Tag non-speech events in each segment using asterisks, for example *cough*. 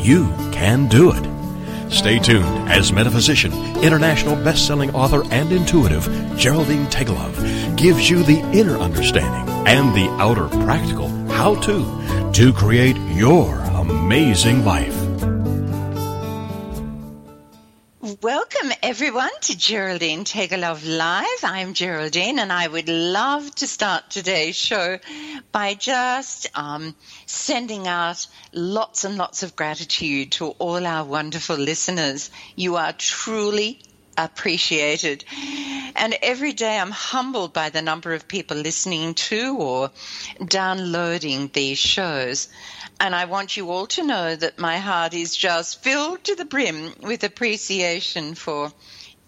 You can do it. Stay tuned as metaphysician, international best-selling author, and intuitive Geraldine Teggelove gives you the inner understanding and the outer practical how-to to create your amazing life. Welcome everyone to Geraldine Teggelove Live. I'm Geraldine and I would love to start today's show by just um, sending out lots and lots of gratitude to all our wonderful listeners. You are truly appreciated. And every day I'm humbled by the number of people listening to or downloading these shows. And I want you all to know that my heart is just filled to the brim with appreciation for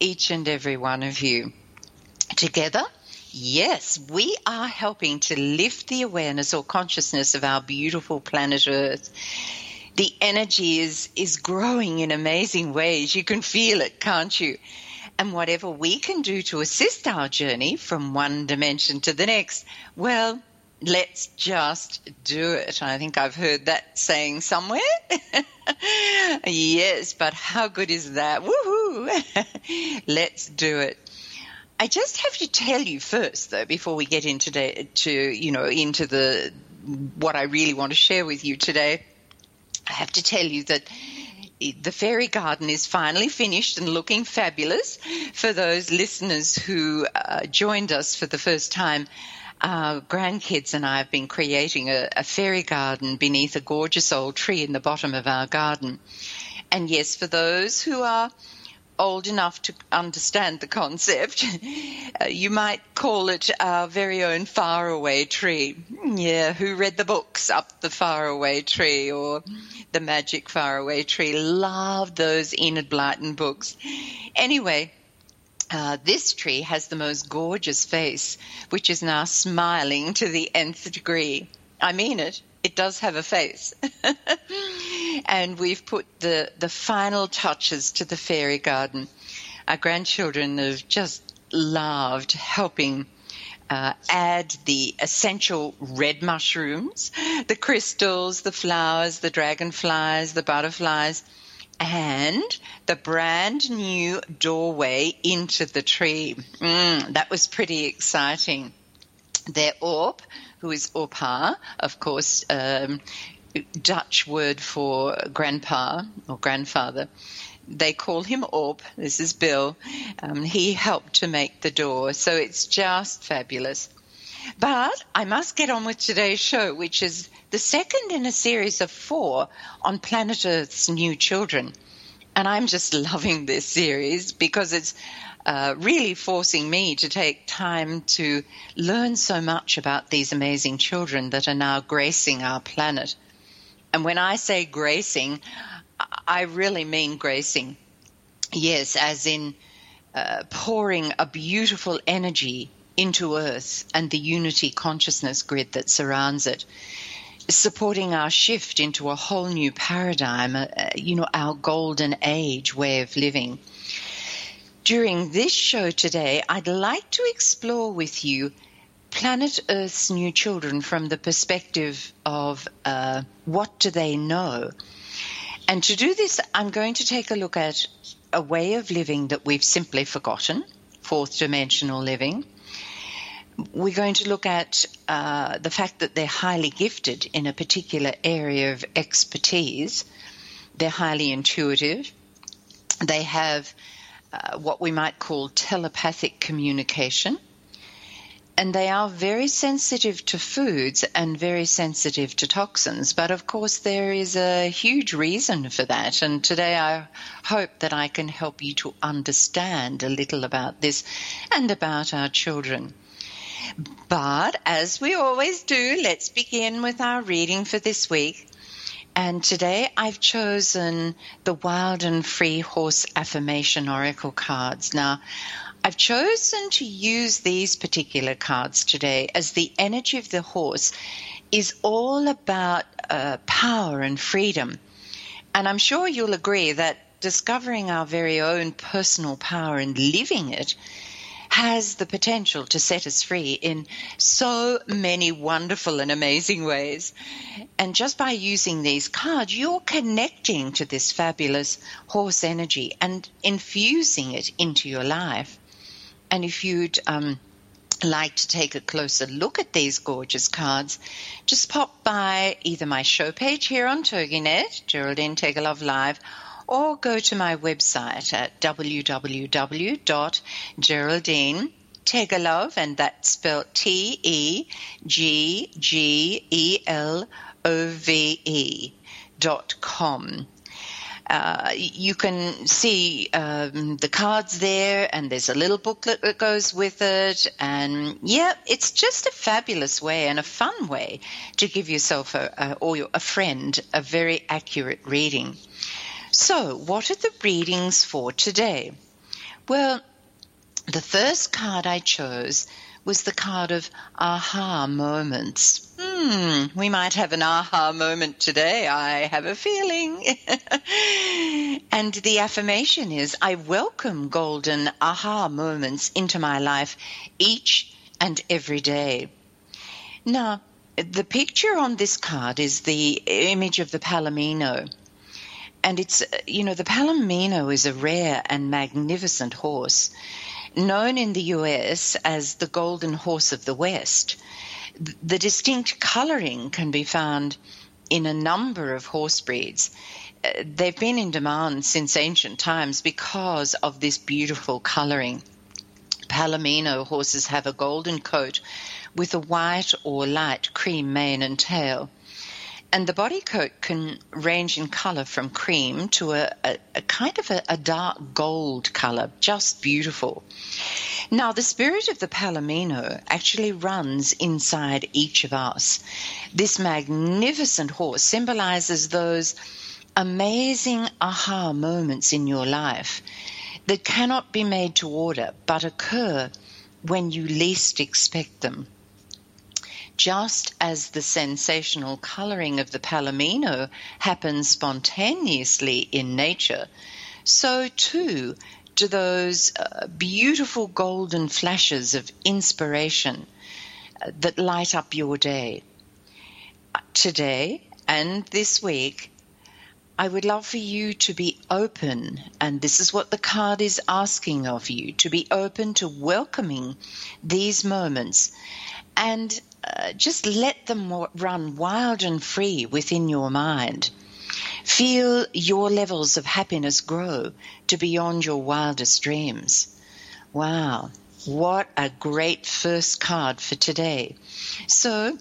each and every one of you. Together, yes, we are helping to lift the awareness or consciousness of our beautiful planet Earth. The energy is, is growing in amazing ways. You can feel it, can't you? And whatever we can do to assist our journey from one dimension to the next, well, let's just do it. I think I've heard that saying somewhere. *laughs* yes, but how good is that? Woohoo! *laughs* let's do it. I just have to tell you first, though, before we get into the, to you know into the what I really want to share with you today. I have to tell you that the fairy garden is finally finished and looking fabulous. For those listeners who uh, joined us for the first time, our grandkids and I have been creating a, a fairy garden beneath a gorgeous old tree in the bottom of our garden. And yes, for those who are old enough to understand the concept, *laughs* uh, you might call it our very own faraway tree. Yeah, who read the books up the faraway tree or the magic faraway tree? Loved those Enid Blyton books. Anyway, uh, this tree has the most gorgeous face, which is now smiling to the nth degree. I mean it. It does have a face. *laughs* and we've put the, the final touches to the fairy garden. Our grandchildren have just loved helping uh, add the essential red mushrooms, the crystals, the flowers, the dragonflies, the butterflies, and the brand new doorway into the tree. Mm, that was pretty exciting. Their orb, who is opa, of course, um, Dutch word for grandpa or grandfather. They call him Orp. This is Bill. Um, he helped to make the door, so it's just fabulous. But I must get on with today's show, which is the second in a series of four on Planet Earth's new children. And I'm just *laughs* loving this series because it's uh, really forcing me to take time to learn so much about these amazing children that are now gracing our planet. And when I say gracing, I really mean gracing. Yes, as in uh, pouring a beautiful energy into Earth and the unity consciousness grid that surrounds it, supporting our shift into a whole new paradigm, uh, you know, our golden age way of living. During this show today, I'd like to explore with you planet Earth's new children from the perspective of uh, what do they know? And to do this, I'm going to take a look at a way of living that we've simply forgotten, fourth dimensional living. We're going to look at uh, the fact that they're highly gifted in a particular area of expertise. They're highly intuitive. They have uh, what we might call telepathic communication. And they are very sensitive to foods and very sensitive to toxins. But of course, there is a huge reason for that. And today I hope that I can help you to understand a little about this and about our children. But as we always do, let's begin with our reading for this week. And today I've chosen the Wild and Free Horse Affirmation Oracle cards. Now, I've chosen to use these particular cards today as the energy of the horse is all about uh, power and freedom. And I'm sure you'll agree that discovering our very own personal power and living it has the potential to set us free in so many wonderful and amazing ways. And just by using these cards, you're connecting to this fabulous horse energy and infusing it into your life. And if you'd um, like to take a closer look at these gorgeous cards, just pop by either my show page here on TogiNet, Geraldine Teggelove Live, or go to my website at www.geraldine and that's spelled T E G G E L O V E dot com. Uh, you can see um, the cards there, and there's a little booklet that goes with it. And yeah, it's just a fabulous way and a fun way to give yourself a, a or your, a friend a very accurate reading. So, what are the readings for today? Well, the first card I chose was the card of aha moments. Hmm, we might have an aha moment today. I have a feeling. *laughs* and the affirmation is I welcome golden aha moments into my life each and every day. Now, the picture on this card is the image of the Palomino. And it's, you know, the Palomino is a rare and magnificent horse, known in the US as the Golden Horse of the West. The distinct coloring can be found in a number of horse breeds. Uh, they've been in demand since ancient times because of this beautiful coloring. Palomino horses have a golden coat with a white or light cream mane and tail. And the body coat can range in color from cream to a, a, a kind of a, a, dark gold color, just beautiful. Now, the spirit of the Palomino actually runs inside each of us. This magnificent horse symbolizes those amazing aha moments in your life that cannot be made to order but occur when you least expect them just as the sensational coloring of the palomino happens spontaneously in nature, so too do those uh, beautiful golden flashes of inspiration uh, that light up your day. Today and this week, I would love for you to be open, and this is what the card is asking of you to be open to welcoming these moments and uh, just let them run wild and free within your mind. Feel your levels of happiness grow to beyond your wildest dreams. Wow, what a great first card for today. So,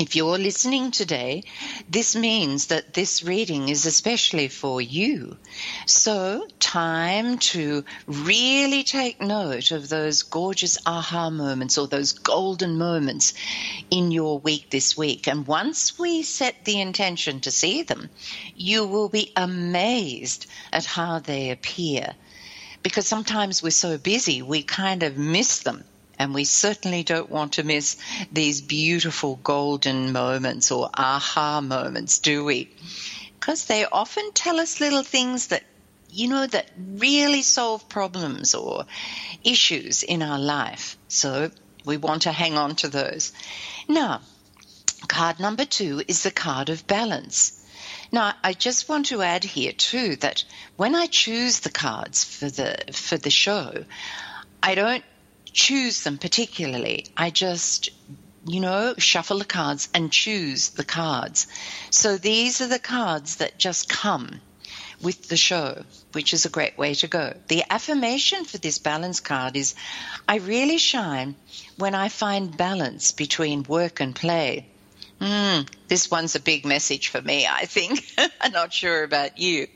if you're listening today, this means that this reading is especially for you. So, time to really take note of those gorgeous aha moments or those golden moments in your week this week. And once we set the intention to see them, you will be amazed at how they appear. Because sometimes we're so busy, we kind of miss them and we certainly don't want to miss these beautiful golden moments or aha moments, do we? Because they often tell us little things that, you know, that really solve problems or issues in our life. So we want to hang on to those. Now, card number two is the card of balance. Now, I just want to add here too that when I choose the cards for the for the show, I don't choose them particularly. I just, you know, shuffle the cards and choose the cards. So these are the cards that just come with the show, which is a great way to go. The affirmation for this balance card is I really shine when I find balance between work and play. Mm, this one's a big message for me, I think. *laughs* I'm not sure about you.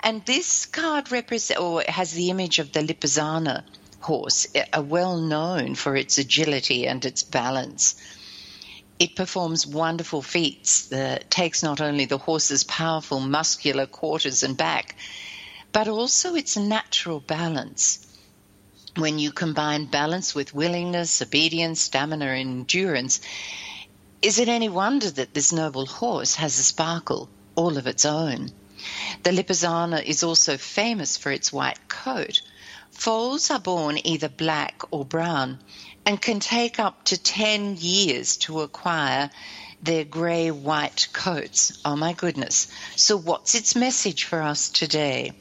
And this card represents or has the image of the Lipizzaner horse, eh, are well known for its agility and its balance. It performs wonderful feats that takes not only the horse's powerful muscular quarters and back, but also its natural balance. When you combine balance with willingness, obedience, stamina, and endurance, is it any wonder that this noble horse has a sparkle all of its own? The Lipizzaner is also famous for its white coat. Foals are born either black or brown and can take up to 10 years to acquire their grey white coats. Oh my goodness. So, what's its message for us today?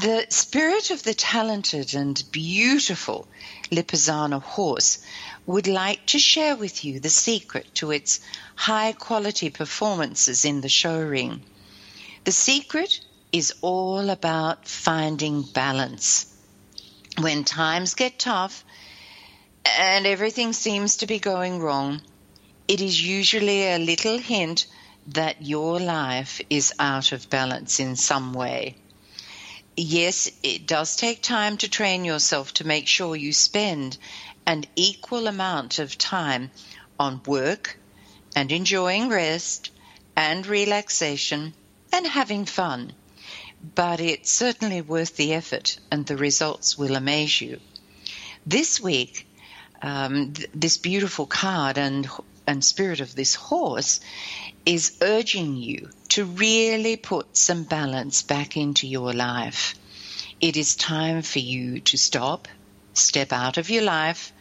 The spirit of the talented and beautiful Lipizzaner horse would like to share with you the secret to its high quality performances in the show ring. The secret is all about finding balance. When times get tough and everything seems to be going wrong, it is usually a little hint that your life is out of balance in some way. Yes, it does take time to train yourself to make sure you spend an equal amount of time on work and enjoying rest and relaxation and having fun. But it's certainly worth the effort, and the results will amaze you. This week, um, th- this beautiful card and and spirit of this horse is urging you to really put some balance back into your life. It is time for you to stop, step out of your life,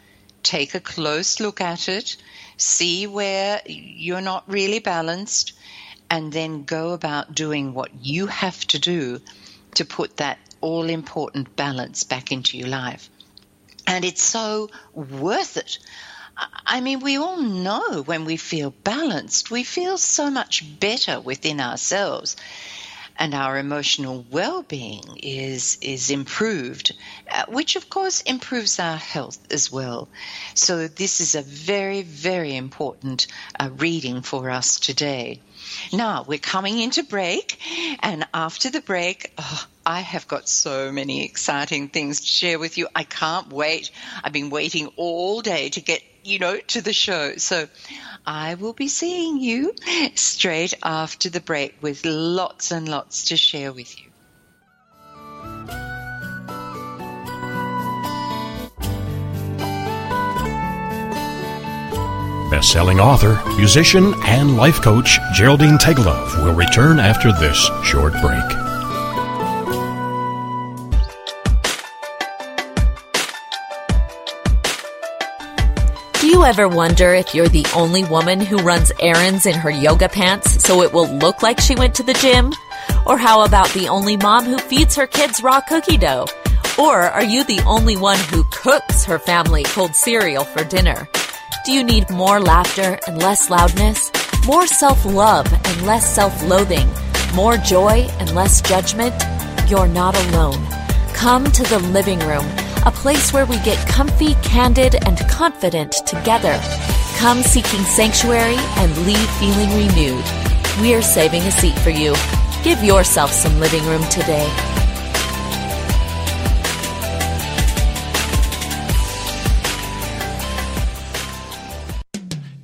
take a close look at it, see where you're not really balanced, and then go about doing what you have to do to put that all important balance back into your life. And it's so worth it. I mean, we all know when we feel balanced, we feel so much better within ourselves and our emotional well-being is is improved, uh, which of course improves our health as well. So this is a very very important uh, reading for us today. Now we're coming into break, and after the break, oh, I have got so many exciting things to share with you. I can't wait. I've been waiting all day to get you know to the show. So I will be seeing you straight after the break with lots and lots to share with you. Best-selling author, musician, and life coach Geraldine Teggelove will return after this short break. Do you ever wonder if you're the only woman who runs errands in her yoga pants so it will look like she went to the gym? Or how about the only mom who feeds her kids raw cookie dough? Or are you the only one who cooks her family cold cereal for dinner? Do you need more laughter and less loudness? More self love and less self loathing? More joy and less judgment? You're not alone. Come to the living room a place where we get comfy, candid, and confident together. Come seeking sanctuary and leave feeling renewed. We're saving a seat for you. Give yourself some living room today.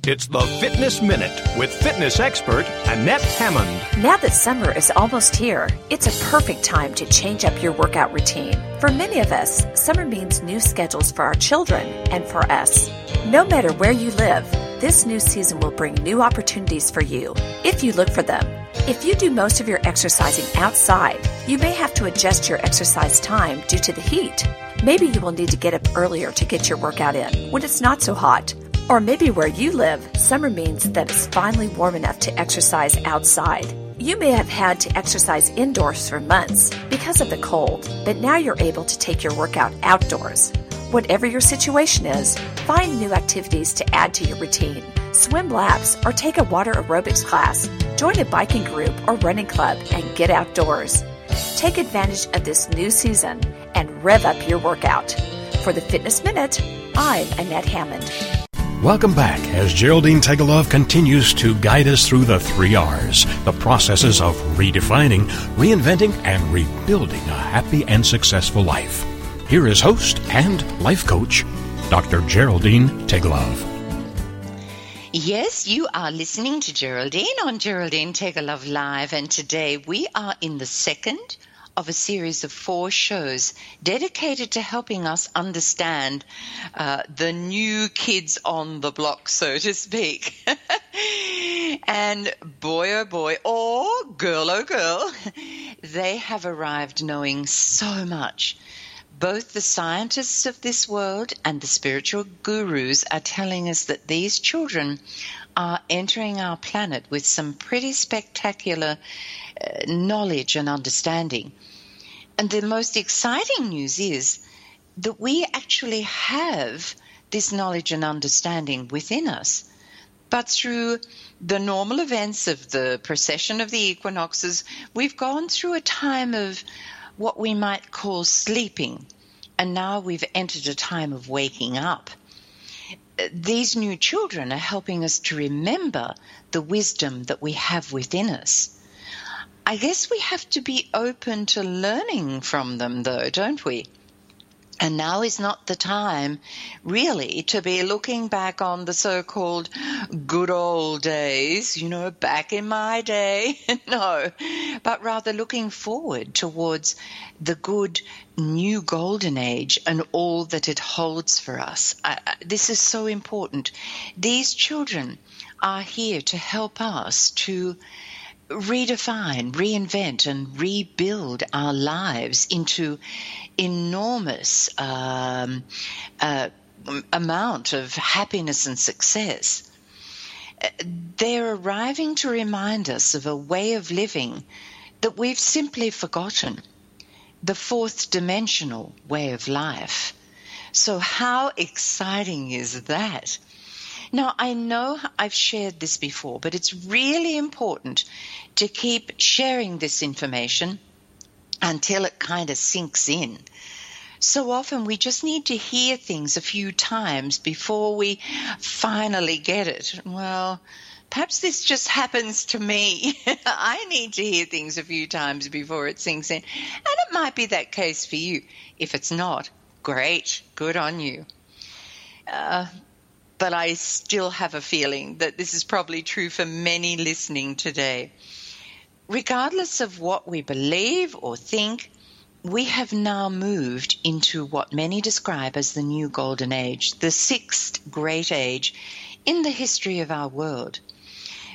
It's the Fitness Minute with fitness expert Annette Hammond. Now that summer is almost here, it's a perfect time to change up your workout routine. For many of us, summer means new schedules for our children and for us. No matter where you live, this new season will bring new opportunities for you if you look for them. If you do most of your exercising outside, you may have to adjust your exercise time due to the heat. Maybe you will need to get up earlier to get your workout in when it's not so hot. Or maybe where you live, summer means that it's finally warm enough to exercise outside. You may have had to exercise indoors for months because of the cold, but now you're able to take your workout outdoors. Whatever your situation is, find new activities to add to your routine. Swim laps or take a water aerobics class. Join a biking group or running club and get outdoors. Take advantage of this new season and rev up your workout. For the Fitness Minute, I'm Annette Hammond. Welcome back as Geraldine Teggelove continues to guide us through the three R's, the processes of redefining, reinventing, and rebuilding a happy and successful life. Here is host and life coach, Dr. Geraldine Teggelove. Yes, you are listening to Geraldine on Geraldine Love Live, and today we are in the second of a series of four shows dedicated to helping us understand uh, the new kids on the block, so to speak. *laughs* and boy, oh boy, or girl, oh girl, *laughs* they have arrived knowing so much. Both the scientists of this world and the spiritual gurus are telling us that these children are entering our planet with some pretty spectacular uh, knowledge and understanding. And the most exciting news is that we actually have this knowledge and understanding within us. But through the normal events of the precession of the equinoxes, we've gone through a time of what we might call sleeping, and now we've entered a time of waking up. These new children are helping us to remember the wisdom that we have within us. I guess we have to be open to learning from them, though, don't we? And now is not the time, really, to be looking back on the so called good old days, you know, back in my day. *laughs* no, but rather looking forward towards the good new golden age and all that it holds for us. I, I, this is so important. These children are here to help us to redefine, reinvent, and rebuild our lives into enormous um, uh, amount of happiness and success. They're arriving to remind us of a way of living that we've simply forgotten the fourth dimensional way of life. So, how exciting is that? Now, I know I've shared this before, but it's really important to keep sharing this information until it kind of sinks in. So often we just need to hear things a few times before we finally get it. Well, perhaps this just happens to me. *laughs* I need to hear things a few times before it sinks in. And it might be that case for you. If it's not, great, good on you. Uh, but I still have a feeling that this is probably true for many listening today. Regardless of what we believe or think, we have now moved into what many describe as the new golden age, the sixth great age in the history of our world.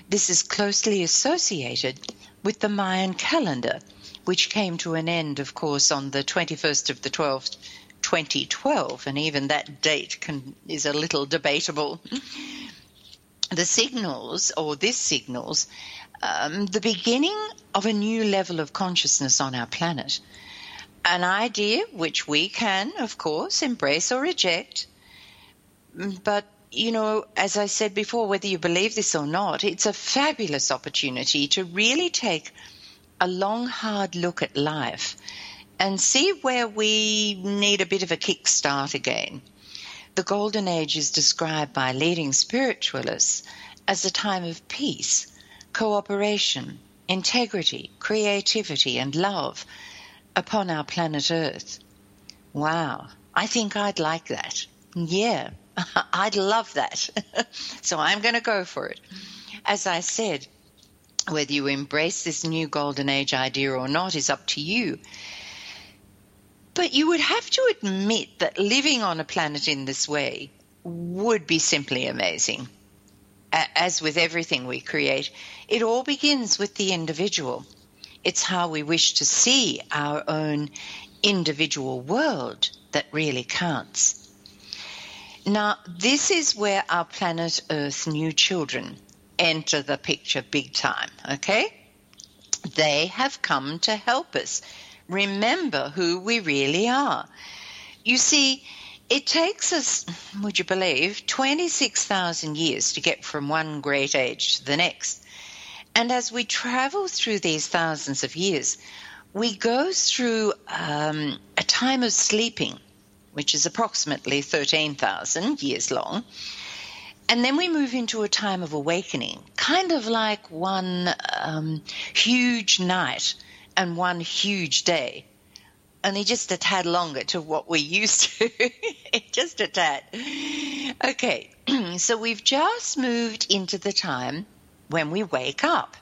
This is closely associated with the Mayan calendar, which came to an end, of course, on the 21st of the 12th, 2012, and even that date can, is a little debatable. the signals, or this signals, um, the beginning of a new level of consciousness on our planet. An idea which we can, of course, embrace or reject. But, you know, as I said before, whether you believe this or not, it's a fabulous opportunity to really take a long, hard look at life and see where we need a bit of a kickstart again. The Golden Age is described by leading spiritualists as a time of peace, cooperation, integrity, creativity, and love upon our planet Earth. Wow, I think I'd like that. Yeah, *laughs* I'd love that. *laughs* so I'm going to go for it. As I said, whether you embrace this new golden age idea or not is up to you. But you would have to admit that living on a planet in this way would be simply amazing. As with everything we create, it all begins with the individual. It's how we wish to see our own individual world that really counts. Now, this is where our planet Earth new children enter the picture big time, okay? They have come to help us remember who we really are. You see, it takes us, would you believe, 26,000 years to get from one great age to the next. And as we travel through these thousands of years, we go through um, a time of sleeping, which is approximately 13,000 years long. And then we move into a time of awakening, kind of like one um, huge night and one huge day. Only just a tad longer to what we used to. *laughs* just a tad. Okay. *clears throat* so we've just moved into the time when we wake up.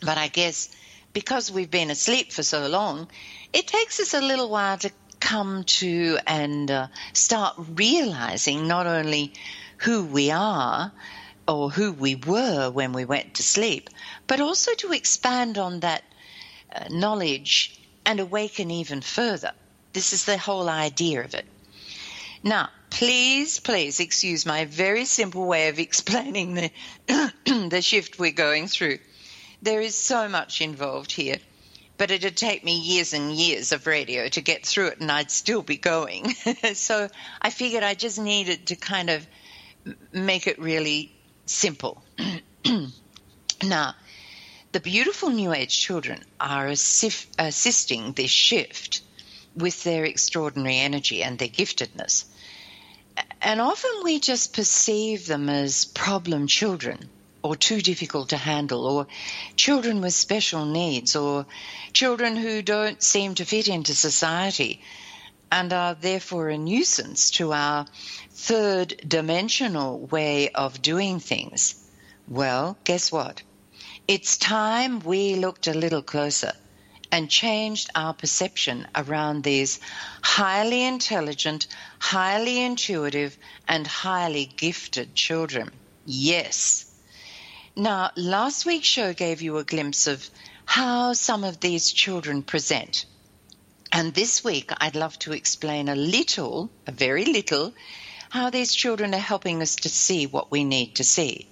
But I guess because we've been asleep for so long, it takes us a little while to come to and uh, start realizing not only who we are or who we were when we went to sleep, but also to expand on that uh, knowledge and awaken even further. This is the whole idea of it. Now, please, please excuse my very simple way of *laughs* explaining the, *clears throat* the shift we're going through. There is so much involved here, but it'd take me years and years of radio to get through it, and I'd still be going. *laughs* so I figured I just needed to kind of make it really simple. *clears throat* now, the beautiful New Age children are assif- assisting this shift with their extraordinary energy and their giftedness. And often we just perceive them as problem children or too difficult to handle, or children with special needs, or children who don't seem to fit into society and are therefore a nuisance to our third dimensional way of doing things. Well, guess what? It's time we looked a little closer and changed our perception around these highly intelligent, highly intuitive, and highly gifted children. Yes. Now, last week's show gave you a glimpse of how some of these children present. And this week, I'd love to explain a little, a very little, how these children are helping us to see what we need to see.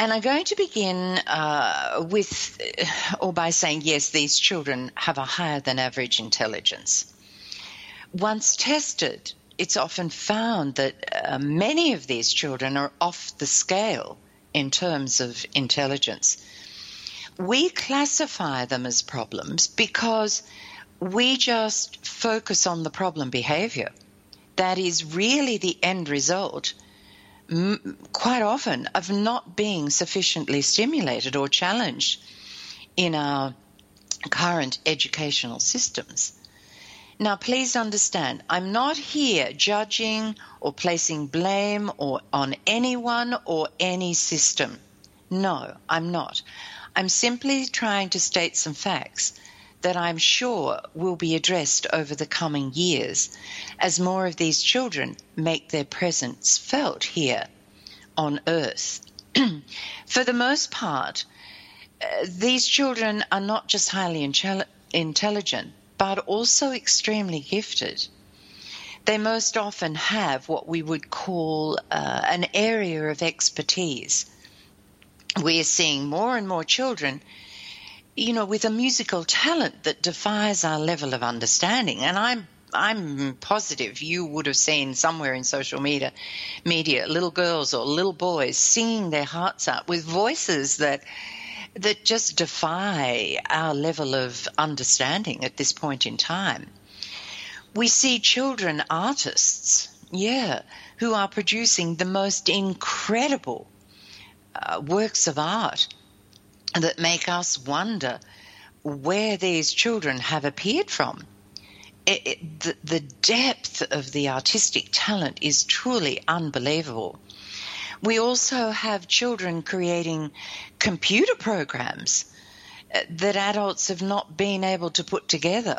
And I'm going to begin uh, with, uh, or by saying, yes, these children have a higher than average intelligence. Once tested, it's often found that uh, many of these children are off the scale in terms of intelligence. We classify them as problems because we just focus on the problem behavior. That is really the end result quite often of not being sufficiently stimulated or challenged in our current educational systems. Now, please understand, I'm not here judging or placing blame or on anyone or any system. No, I'm not. I'm simply trying to state some facts that I'm sure will be addressed over the coming years as more of these children make their presence felt here on earth. *clears throat* For the most part, uh, these children are not just highly intelligent, but also extremely gifted. They most often have what we would call uh, an area of expertise. We are seeing more and more children you know, with a musical talent that defies our level of understanding. And I'm I'm positive you would have seen somewhere in social media, media, little girls or little boys singing their hearts out with voices that that just defy our level of understanding at this point in time. We see children artists, yeah, who are producing the most incredible uh, works of art that make us wonder where these children have appeared from. It, it, the, the depth of the artistic talent is truly unbelievable. We also have children creating computer programs uh, that adults have not been able to put together.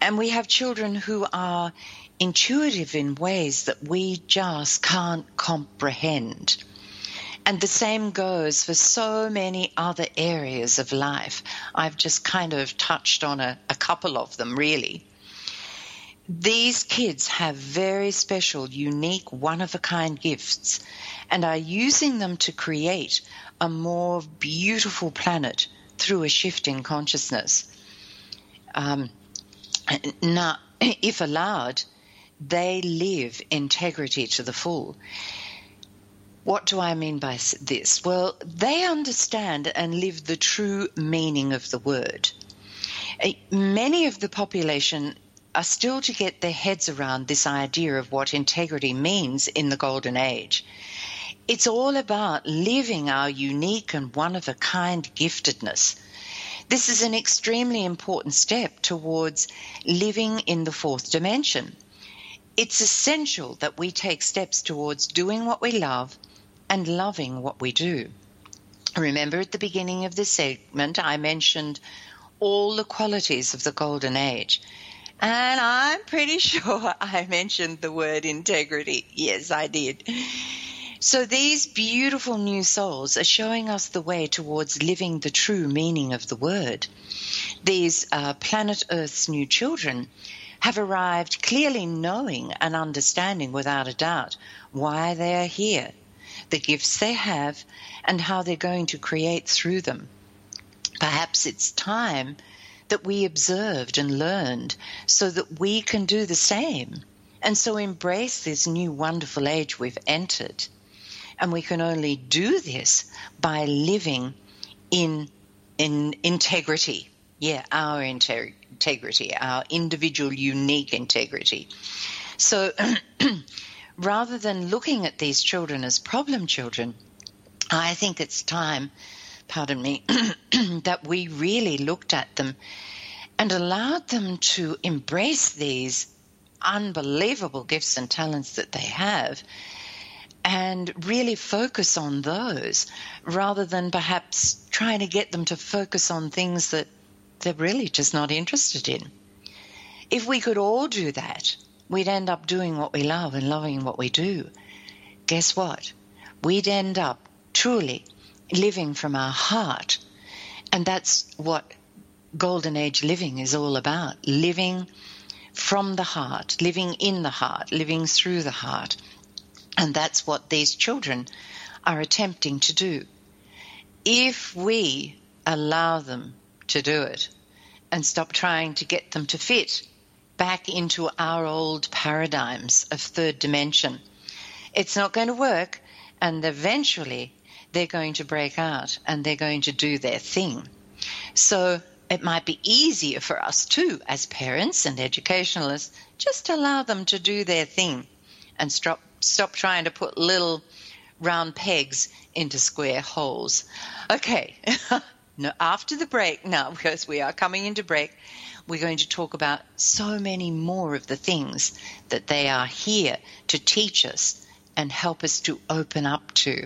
And we have children who are intuitive in ways that we just can't comprehend. And the same goes for so many other areas of life. I've just kind of touched on a, a couple of them, really. These kids have very special, unique, one of a kind gifts and are using them to create a more beautiful planet through a shift in consciousness. Um, now, *clears throat* if allowed, they live integrity to the full. What do I mean by this? Well, they understand and live the true meaning of the word. Eh, many of the population are still to get their heads around this idea of what integrity means in the golden age. It's all about living our unique and one of a kind giftedness. This is an extremely important step towards living in the fourth dimension It's essential that we take steps towards doing what we love and loving what we do. Remember at the beginning of this segment, I mentioned all the qualities of the golden age. And I'm pretty *laughs* sure I mentioned the word integrity. Yes, I did. So these beautiful new souls are showing us the way towards living the true meaning of the word. These uh, planet Earth's new children have arrived clearly knowing and understanding without a doubt why they are here, the gifts they have, and how they're going to create through them. Perhaps it's time that we observed and learned so that we can do the same and so embrace this new wonderful age we've entered. And we can only do this by living in, in integrity. Yeah, our integrity, our individual unique integrity. So *clears throat* rather than looking at these children as problem children, I think it's time, pardon me, *clears throat* that we really looked at them and allowed them to embrace these unbelievable gifts and talents that they have and really focus on those rather than perhaps trying to get them to focus on things that they're really just not interested in. If we could all do that, we'd end up doing what we love and loving what we do. Guess what? We'd end up truly living from our heart. And that's what golden age living is all about living from the heart, living in the heart, living through the heart. And that's what these children are attempting to do. If we allow them to do it and stop trying to get them to fit back into our old paradigms of third dimension, it's not going to work. And eventually they're going to break out and they're going to do their thing. So it might be easier for us too, as parents and educationalists, just allow them to do their thing and stop, stop trying to put little round pegs into square holes. Okay, *laughs* now after the break, now because we are coming into break, we're going to talk about so many more of the things that they are here to teach us and help us to open up to.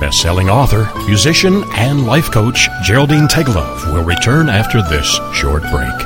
Best-selling author, musician, and life coach Geraldine Teggelove will return after this short break.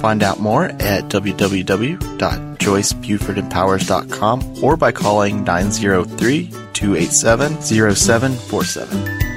Find out more at www.joycebufordempowers.com or by calling 903 287 0747.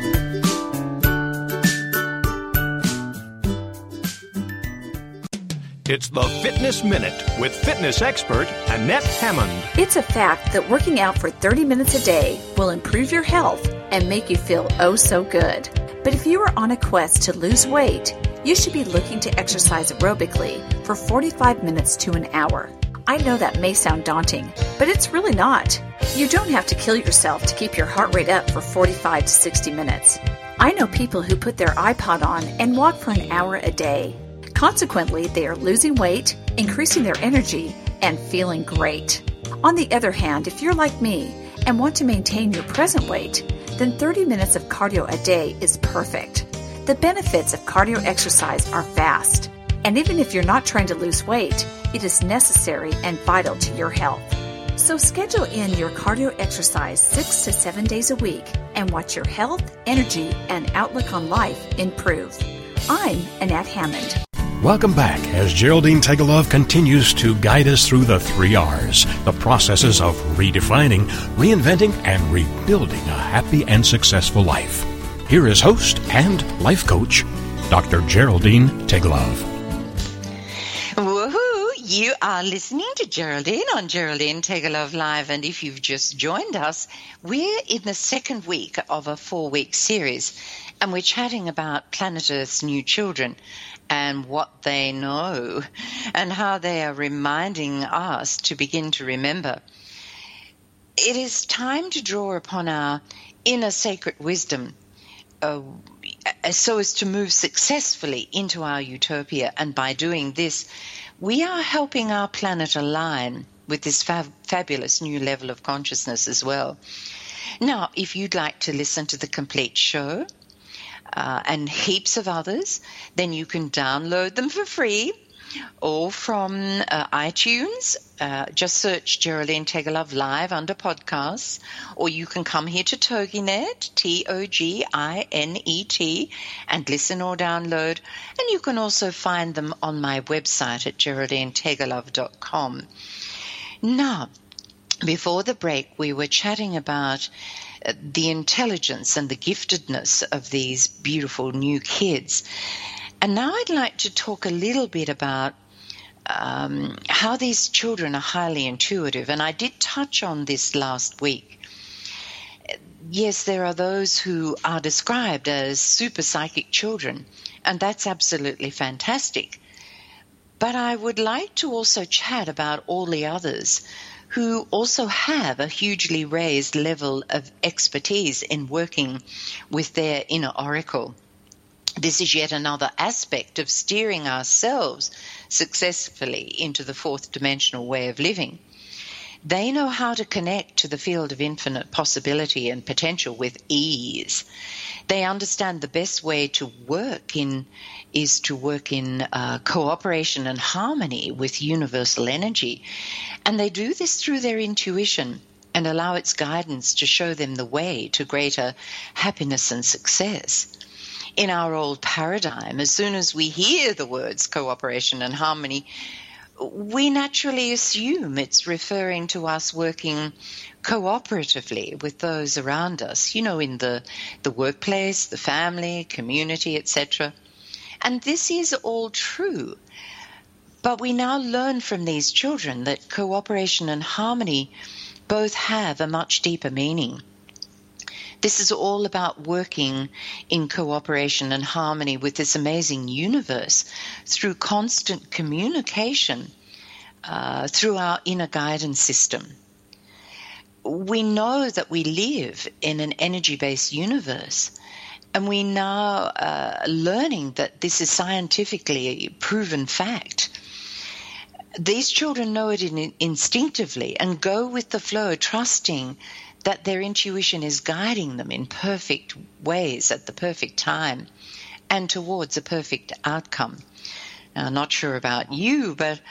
It's the Fitness Minute with fitness expert Annette Hammond. It's a fact that working out for 30 minutes a day will improve your health and make you feel oh so good. But if you are on a quest to lose weight, you should be looking to exercise aerobically for 45 minutes to an hour. I know that may sound daunting, but it's really not. You don't have to kill yourself to keep your heart rate up for 45 to 60 minutes. I know people who put their iPod on and walk for an hour a day. Consequently, they are losing weight, increasing their energy, and feeling great. On the other hand, if you're like me and want to maintain your present weight, then 30 minutes of cardio a day is perfect. The benefits of cardio exercise are vast, and even if you're not trying to lose weight, it is necessary and vital to your health. So schedule in your cardio exercise six to seven days a week and watch your health, energy, and outlook on life improve. I'm Annette Hammond. Welcome back as Geraldine Teggelove continues to guide us through the three R's, the processes of redefining, reinventing, and rebuilding a happy and successful life. Here is host and life coach, Dr. Geraldine Teggelove. Woohoo! You are listening to Geraldine on Geraldine Love Live, and if you've just joined us, we're in the second week of a four week series, and we're chatting about planet Earth's new children and what they know and how they are reminding us to begin to remember. It is time to draw upon our inner sacred wisdom uh, so as to move successfully into our utopia. And by doing this, we are helping our planet align with this fab- fabulous new level of consciousness as well. Now, if you'd like to listen to the complete show uh, and heaps of others, then you can download them for free or from uh, iTunes. Uh, just search Geraldine Teggelove Live under podcasts, or you can come here to TogiNet, T O G I N E T, and listen or download. And you can also find them on my website at geraldineteggelove.com. Now, before the break, we were chatting about uh, the intelligence and the giftedness of these beautiful new kids. And now I'd like to talk a little bit about um, how these children are highly intuitive. And I did touch on this last week. Yes, there are those who are described as super psychic children, and that's absolutely fantastic. But I would like to also chat about all the others who also have a hugely raised level of expertise in working with their inner oracle. This is yet another aspect of steering ourselves successfully into the fourth dimensional way of living. They know how to connect to the field of infinite possibility and potential with ease. They understand the best way to work in is to work in uh, cooperation and harmony with universal energy, and they do this through their intuition and allow its guidance to show them the way to greater happiness and success in our old paradigm, as soon as we hear the words cooperation and harmony, we naturally assume it's referring to us working cooperatively with those around us, you know, in the, the workplace, the family, community, etc. And this is all true. But we now learn from these children that cooperation and harmony both have a much deeper meaning. This is all about working in cooperation and harmony with this amazing universe through constant communication uh, through our inner guidance system. We know that we live in an energy based universe. And we now uh, learning that this is scientifically proven fact. These children know it in, instinctively and go with the flow, trusting that their intuition is guiding them in perfect ways at the perfect time and towards a perfect outcome. Now, I'm not sure about you, but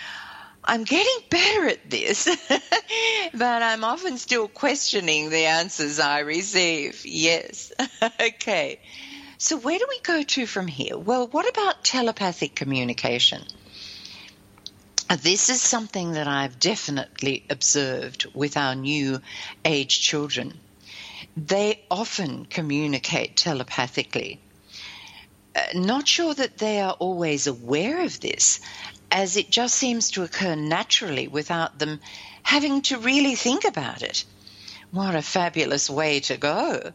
I'm getting better at this, *laughs* but I'm often still questioning the answers I receive. Yes. *laughs* okay. So, where do we go to from here? Well, what about telepathic communication? This is something that I've definitely observed with our new age children. They often communicate telepathically. Uh, not sure that they are always aware of this, as it just seems to occur naturally without them having to really think about it. What a fabulous way to go.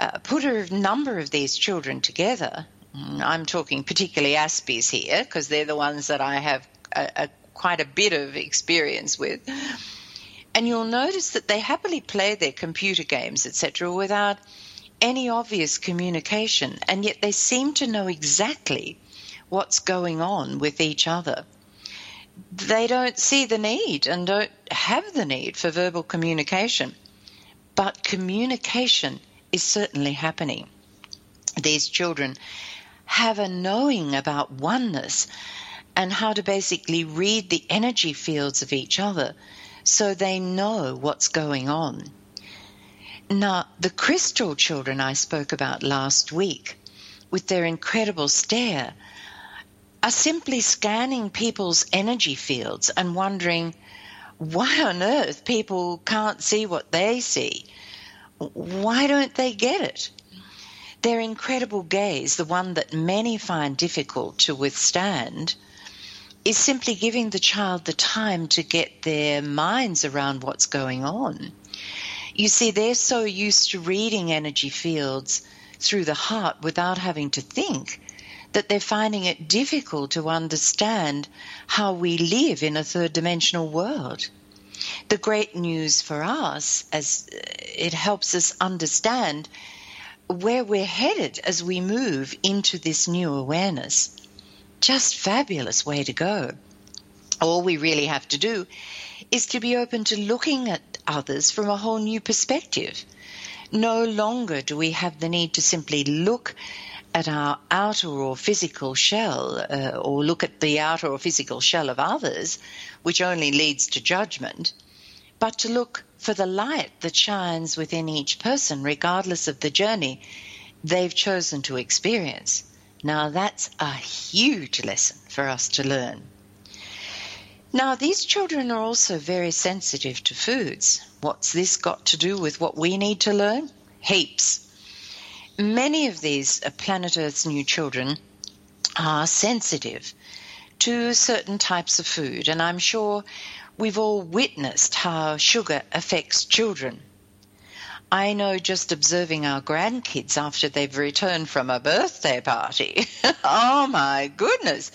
Uh, put a number of these children together. Mm, I'm talking particularly Aspies here because they're the ones that I have a, a, quite a bit of experience with. And you'll notice that they happily play their computer games, etc., without any obvious communication, and yet they seem to know exactly what's going on with each other. They don't see the need and don't have the need for verbal communication, but communication is certainly happening. These children have a knowing about oneness and how to basically read the energy fields of each other so they know what's going on. Now, the crystal children I spoke about last week, with their incredible stare, are simply scanning people's energy fields and wondering why on earth people can't see what they see. Why don't they get it? Their incredible gaze, the one that many find difficult to withstand, is simply giving the child the time to get their minds around what's going on. You see, they're so used to reading energy fields through the heart without having to think that they're finding it difficult to understand how we live in a third dimensional world. The great news for us as uh, it helps us understand where we're headed as we move into this new awareness. Just fabulous way to go. All we really have to do is to be open to looking at others from a whole new perspective. No longer do we have the need to simply look at our outer or physical shell uh, or look at the outer or physical shell of others, which only leads to judgment, but to look for the light that shines within each person, regardless of the journey they've chosen to experience. Now, that's a huge lesson for us to learn. Now, these children are also very sensitive to foods. What's this got to do with what we need to learn? Heaps. Many of these uh, planet Earth's new children are sensitive to certain types of food, and I'm sure we've all witnessed how sugar affects children. I know just observing our grandkids after they've returned from a birthday party. *laughs* oh my goodness.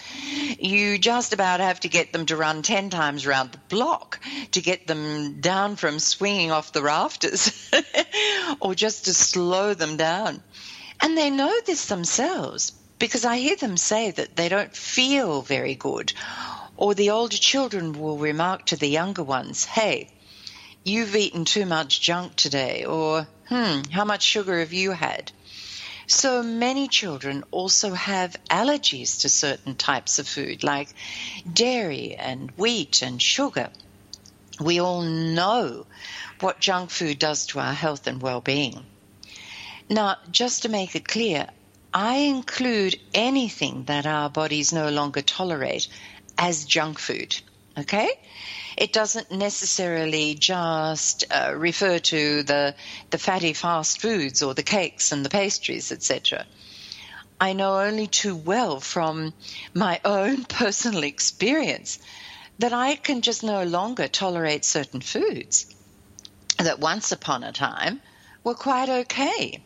You just about have to get them to run 10 times around the block to get them down from swinging off the rafters *laughs* or just to slow them down. And they know this themselves because I hear them say that they don't feel very good. Or the older children will remark to the younger ones, hey, you've eaten too much junk today, or, hmm, how much sugar have you had? So many children also have allergies to certain types of food, like dairy and wheat and sugar. We all know what junk food does to our health and well being. Now, just to make it clear, I include anything that our bodies no longer tolerate as junk food. Okay? It doesn't necessarily just uh, refer to the, the fatty fast foods or the cakes and the pastries, etc. I know only too well from my *laughs* own personal experience that I can just no longer tolerate certain foods that once upon a time were quite okay.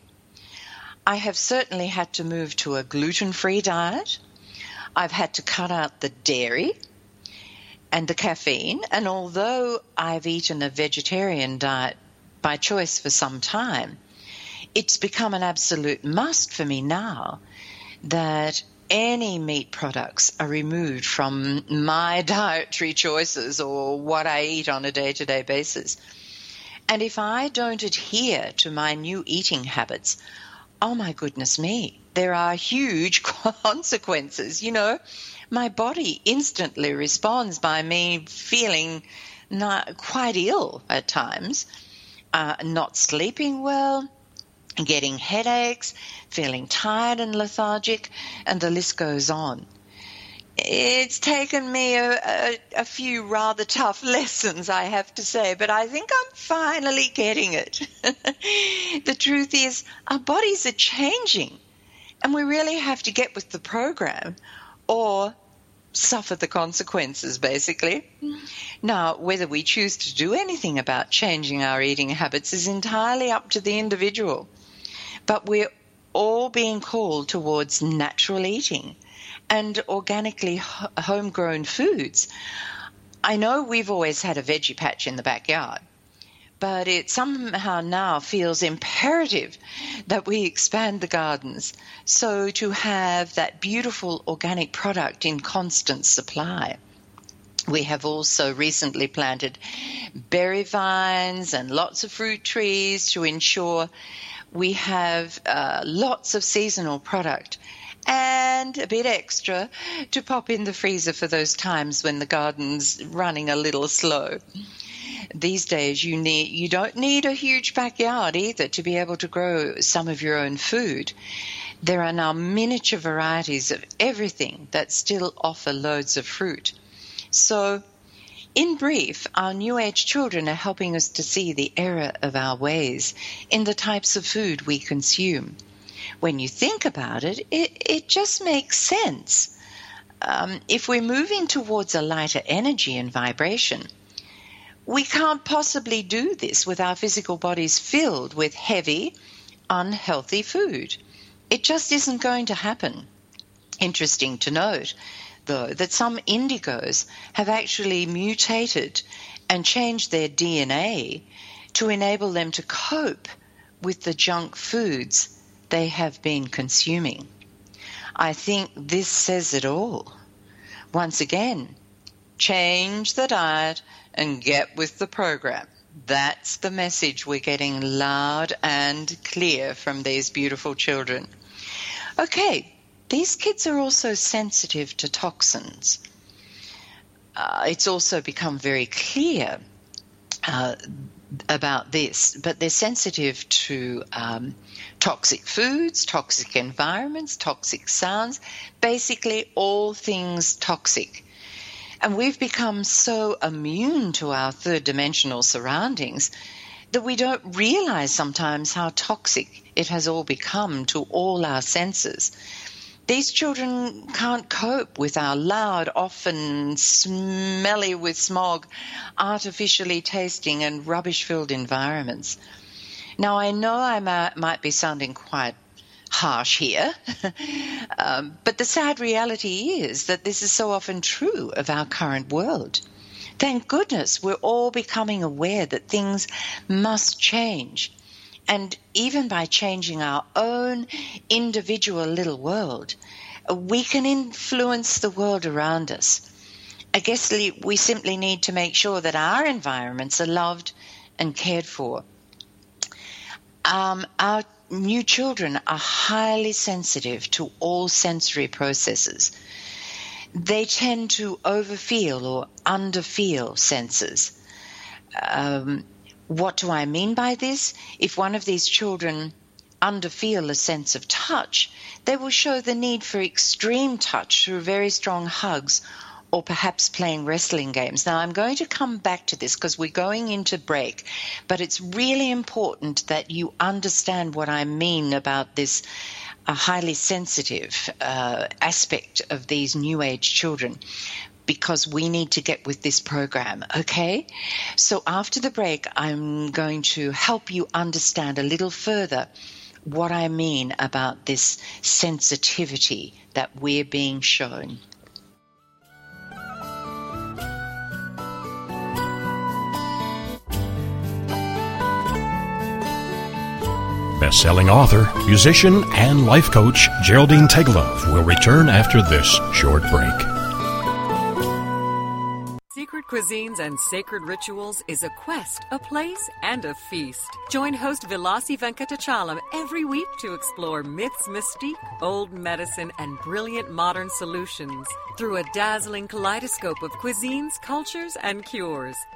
I have certainly had to move to a gluten free diet. I've had to cut out the dairy and the caffeine. And although I've eaten a vegetarian diet by choice for some time, it's become an absolute must for me now that any meat products are removed from my *laughs* dietary choices or what I eat on a day to day basis. And if I don't adhere to my new eating habits, oh my goodness me, there are huge *laughs* consequences. You know, my body instantly responds by me feeling not quite ill at times, uh, not sleeping well, getting headaches, feeling tired and lethargic, and the list goes on. It's taken me a, a, a, few rather tough *laughs* lessons, I have to say, but I think I'm finally getting it. *laughs* the truth is, our bodies are changing, and we really have to get with the program or suffer the consequences, basically. Mm-hmm. Now, whether we choose to do anything about changing our eating habits is entirely up to the individual. But we're all being called towards natural eating and organically homegrown foods. I know we've always had a veggie patch in the backyard, but it somehow now feels imperative that we expand the gardens so to have that beautiful organic product in constant supply. We have also recently planted berry vines and lots of fruit trees to ensure we have uh, lots of seasonal product and a bit extra to pop in the freezer for those times when the garden's running a little slow. These days you need you don't need a huge backyard either to be able to grow some of your own food. There are now miniature varieties of everything that still offer loads of fruit. So in brief, our New Age children are helping us to see the error of our ways in the types of food we consume when you think about it, it, it just makes sense. um, if we're moving towards a lighter energy and vibration, we can't possibly do this with our physical bodies filled with heavy, unhealthy food. It just isn't going to happen. Interesting to note, though, that some indigos have actually mutated and changed their DNA to enable them to cope with the junk foods they have been consuming. I think this says it all. Once again, change the diet and get with the program. That's the message we're getting loud and clear from these beautiful children. Okay, these kids are also sensitive to toxins. Uh, it's also become very clear uh, about this, but they're sensitive to um, toxic foods, toxic environments, toxic sounds, basically all things toxic. And we've become so immune to our third dimensional surroundings that we don't realize sometimes how toxic it has all become to all our senses. These children can't cope with our loud, often smelly with smog, artificially tasting and rubbish filled environments. Now, I know I might be sounding quite harsh here, *laughs* um, but the sad reality is that this is so often true of our current world. Thank goodness we're all becoming aware that things must change. And even by changing our own individual little world, we can influence the world around us. I guess we simply need to make sure that our environments are loved and cared for. Um, our new children are highly sensitive to all sensory processes. They tend to overfeel or underfeel senses. Um, what do I mean by this? If one of these children underfeel a sense of touch, they will show the need for extreme touch through very strong hugs or perhaps playing wrestling games. Now, I'm going to come back to this because we're going into break, but it's really important that you understand what I mean about this uh, highly sensitive uh, aspect of these new age children because we need to get with this program, okay? So after the break, I'm going to help you understand a little further what I mean about this sensitivity that we're being shown. Best-selling author, musician, and life coach Geraldine Teggelove will return after this short break. Secret Cuisines and Sacred Rituals is a quest, a place, and a feast. Join host Vilasi Venkatachalam every week to explore myths, mystique, old medicine, and brilliant modern solutions through a dazzling kaleidoscope of cuisines, cultures, and cures.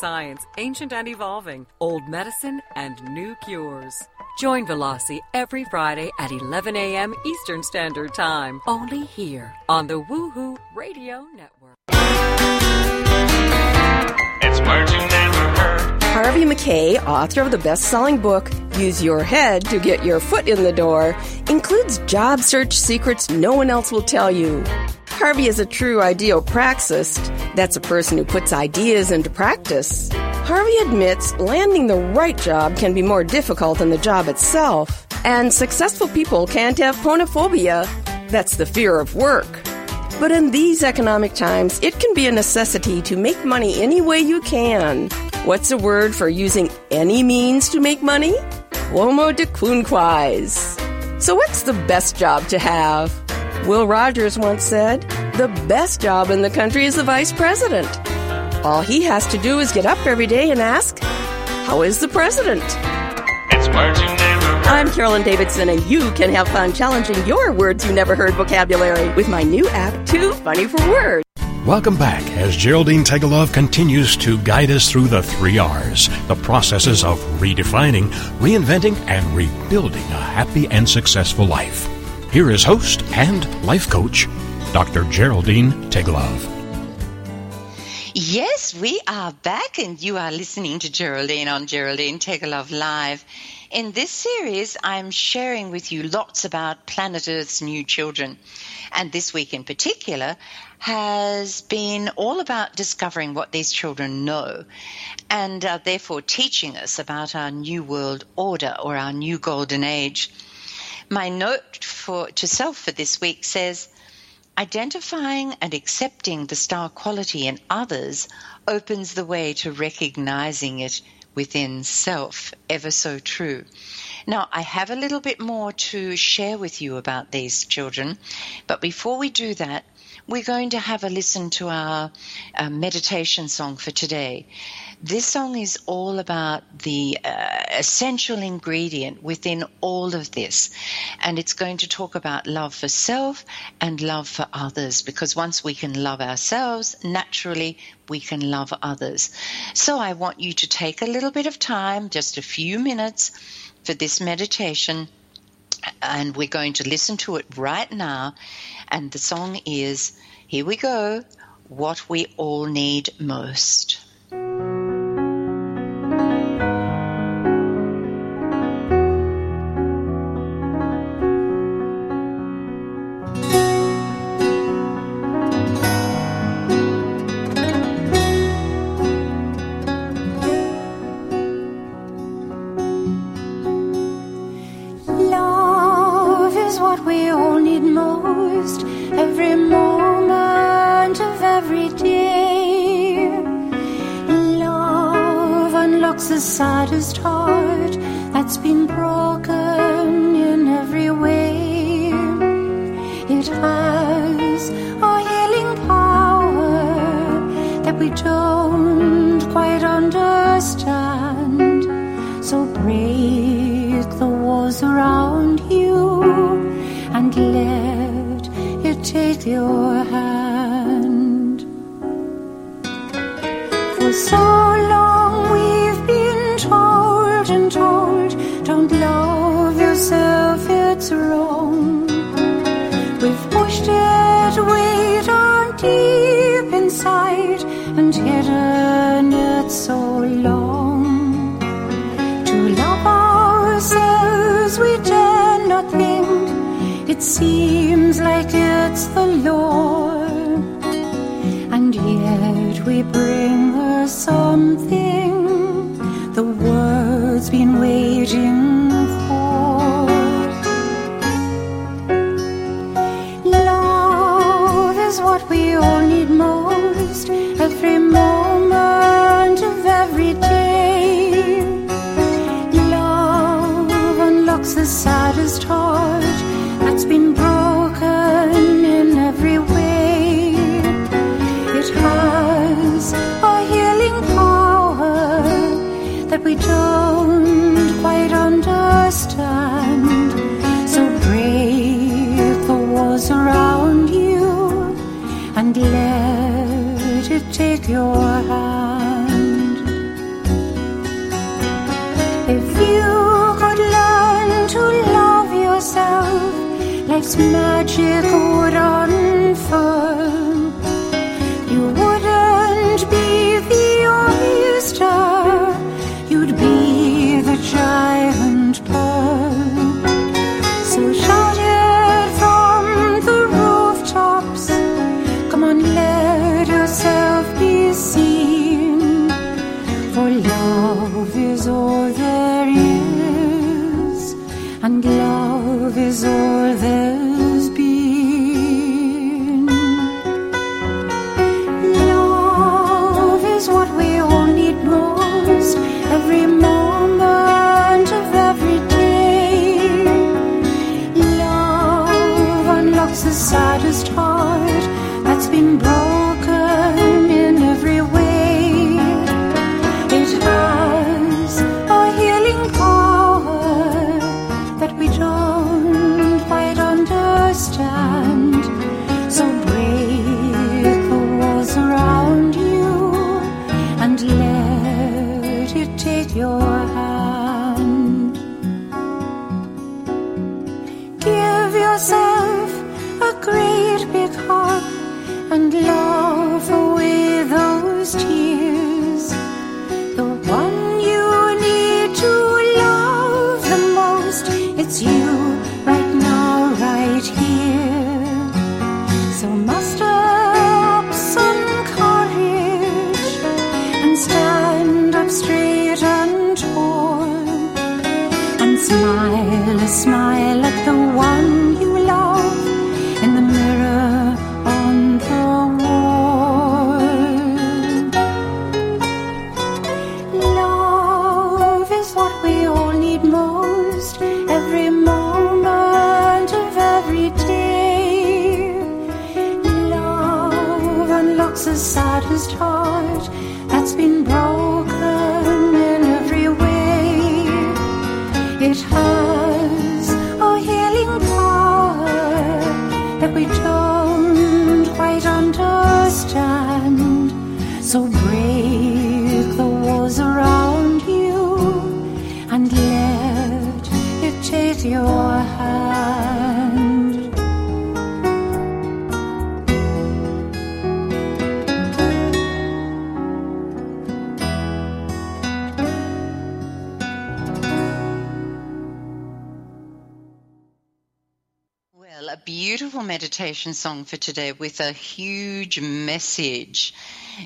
science, ancient and evolving, old medicine and new cures. Join Velasi every Friday at 11 a.m. Eastern Standard Time, only here on the Woohoo Radio Network. It's words you never heard. Harvey Mackay, author of the best selling book, Use Your Head to Get Your Foot in the Door, includes job search secrets no one else will tell you. Harvey is a true ideal ideopraxist. That's a person who puts ideas into practice. Harvey admits landing the right job can be more difficult than the job itself. And successful people can't have phonophobia. That's the fear of work. But in these economic times, it can be a necessity to make money any way you can. What's a word for using any means to make money? Quomodocunquize. So, what's the best job to have? Will Rogers once said, The best job in the country is the vice president. All he has to do is get up every day and ask, How is the president? It's words you never heard. I'm Carolyn Davidson, and you can have fun challenging your words you never heard vocabulary with my new app, Too Funny for Words. Welcome back as Geraldine Teggelove continues to guide us through the three R's, the processes of redefining, reinventing, and rebuilding a happy and successful life. Here is host and life coach, Dr. Geraldine Teggelove. Yes, we are back, and you are listening to Geraldine on Geraldine Teggelove Live. In this series, I'm sharing with you lots about planet Earth's new children. And this week in particular has been all about discovering what these children know and are therefore teaching us about our new world order or our new golden age. My note for to self for this week says, Identifying and accepting the star quality in others opens the way to recognizing it within self. Ever so true. Now, I have a little bit more to share with you about these children, but before we do that, we're going to have a listen to our uh, meditation song for today. This song is all about the uh, essential ingredient within all of this. And it's going to talk about love for self and love for others because once we can love ourselves, naturally we can love others. So I want you to take a little bit of time, just a few minutes, for this meditation. And we're going to listen to it right now. And the song is Here We Go What We All Need Most. What we all need most every moment of every day. Love unlocks the saddest heart that's been broken in every way. It has a healing power that we don't still take your hand. If you could learn to love yourself, life's magic meditation song for today with a huge message.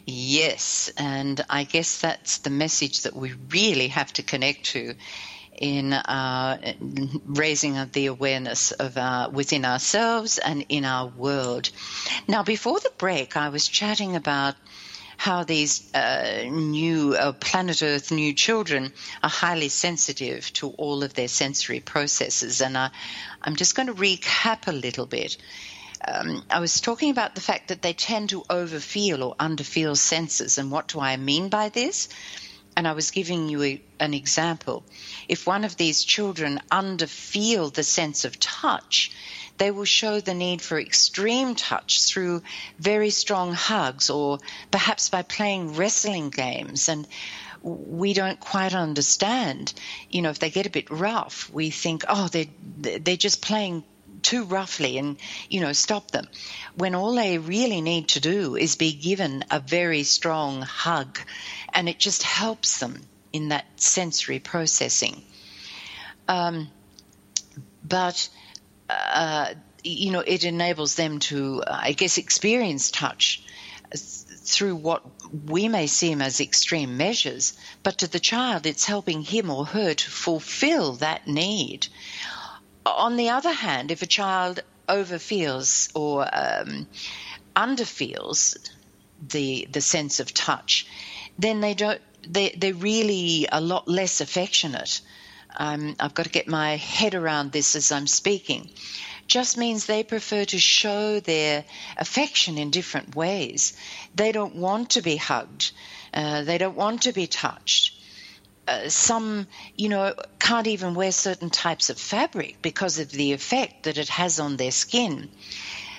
Yes, and I guess that's the message that we really have to connect to in uh, raising the awareness of our, within ourselves and in our world. Now, before the break, I was chatting about how these uh, new uh, planet Earth new children are highly sensitive to all of their sensory processes, and I, I'm just going to recap a little bit. Um, I was talking about the fact that they tend to overfeel or underfeel senses, and what do I mean by this? And I was giving you a, an example. If one of these children underfeel the sense of touch, they will show the need for extreme touch through very strong hugs or perhaps by playing wrestling games. And we don't quite understand. You know, if they get a bit rough, we think, oh, they're, they're just playing too roughly and, you know, stop them. When all they really need to do is be given a very strong hug and it just helps them in that sensory processing. Um, but uh, you know, it enables them to, I guess, experience touch through what we may seem as extreme measures, but to the child, it's helping him or her to fulfill that need. On the other hand, if a child overfeels or um, underfeels the the sense of touch, then they don't. They they're really a lot less affectionate. Um, I've got to get my head around this as I'm speaking. Just means they prefer to show their affection in different ways. They don't want to be hugged. Uh, they don't want to be touched. Uh, some, you know, can't even wear certain types of fabric because of the effect that it has on their skin.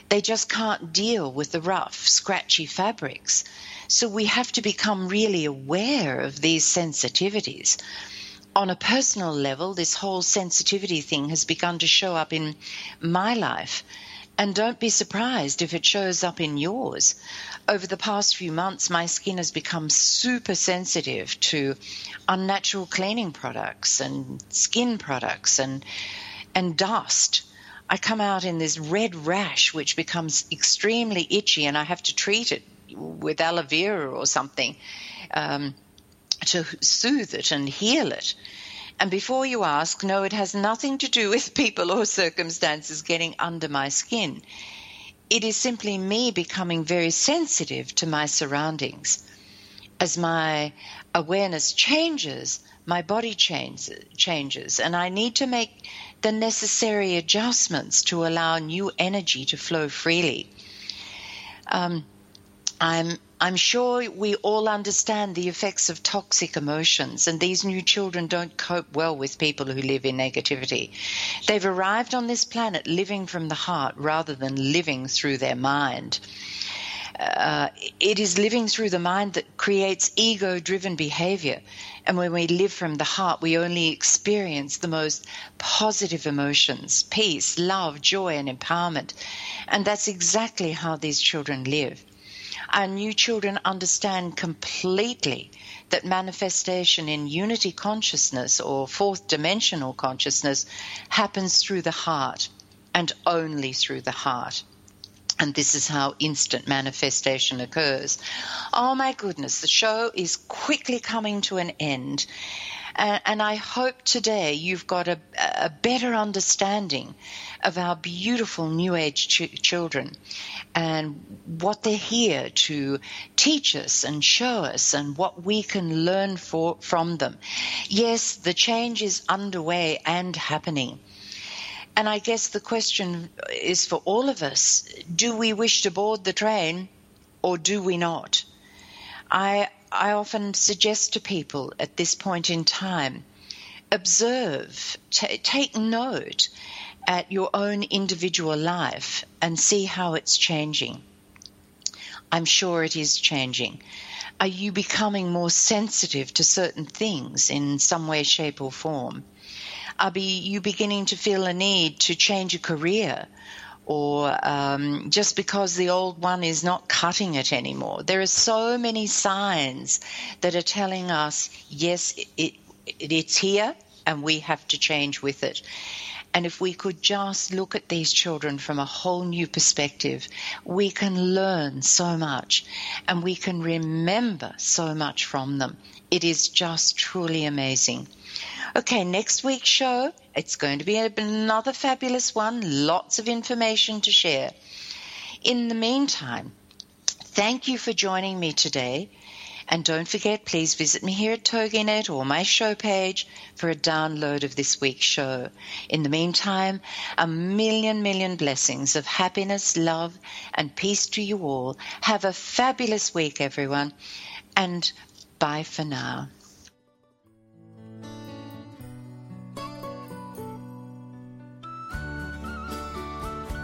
They just can't deal with the rough, scratchy fabrics. So we have to become really aware of these sensitivities on a personal level, this whole sensitivity thing has begun to show up in my life. And don't be surprised if it shows up in yours. Over the past few months, my skin has become super sensitive to unnatural cleaning products and skin products and, and dust. I come out in this red rash, which becomes extremely itchy, and I have to treat it with aloe vera or something. Um, to soothe it and heal it. And before you ask, no, it has nothing to do with people or circumstances getting under my skin. It is simply me becoming very sensitive to my surroundings. As my awareness changes, my body changes, changes, and I need to make the necessary adjustments to allow new energy to flow freely. Um, I'm I'm sure we all understand the effects of toxic emotions, and these new children don't cope well with people who live in negativity. They've arrived on this planet living from the heart rather than living through their mind. Uh, it is living through the mind that creates ego driven behavior. And when we live from the heart, we only experience the most positive emotions peace, love, joy, and empowerment. And that's exactly how these children live. Our new children understand completely that manifestation in unity consciousness or fourth dimensional consciousness happens through the heart and only through the heart. And this is how instant manifestation occurs. Oh my goodness, the show is quickly coming to an end. And, and I hope today you've got a, a, better understanding of our beautiful New Age ch- children and what they're here to teach us and show us and what we can learn for, from them. Yes, the change is underway and happening. And I guess the question is for all of us do we wish to board the train or do we not? I, I often suggest to people at this point in time observe, t- take note at your own individual life and see how it's changing. I'm sure it is changing. Are you becoming more sensitive to certain things in some way, shape, or form? Are you beginning to feel a need to change a career? Or um, just because the old one is not cutting it anymore. There are so many signs that are telling us, yes, it, it, it's here and we have to change with it. And if we could just look at these children from a whole new perspective, we can learn so much and we can remember so much from them. It is just truly amazing. Okay, next week's show, it's going to be another fabulous one, lots of information to share. In the meantime, thank you for joining me today. And don't forget, please visit me here at TogiNet or my show page for a download of this week's show. In the meantime, a million, million blessings of happiness, love, and peace to you all. Have a fabulous week, everyone, and bye for now.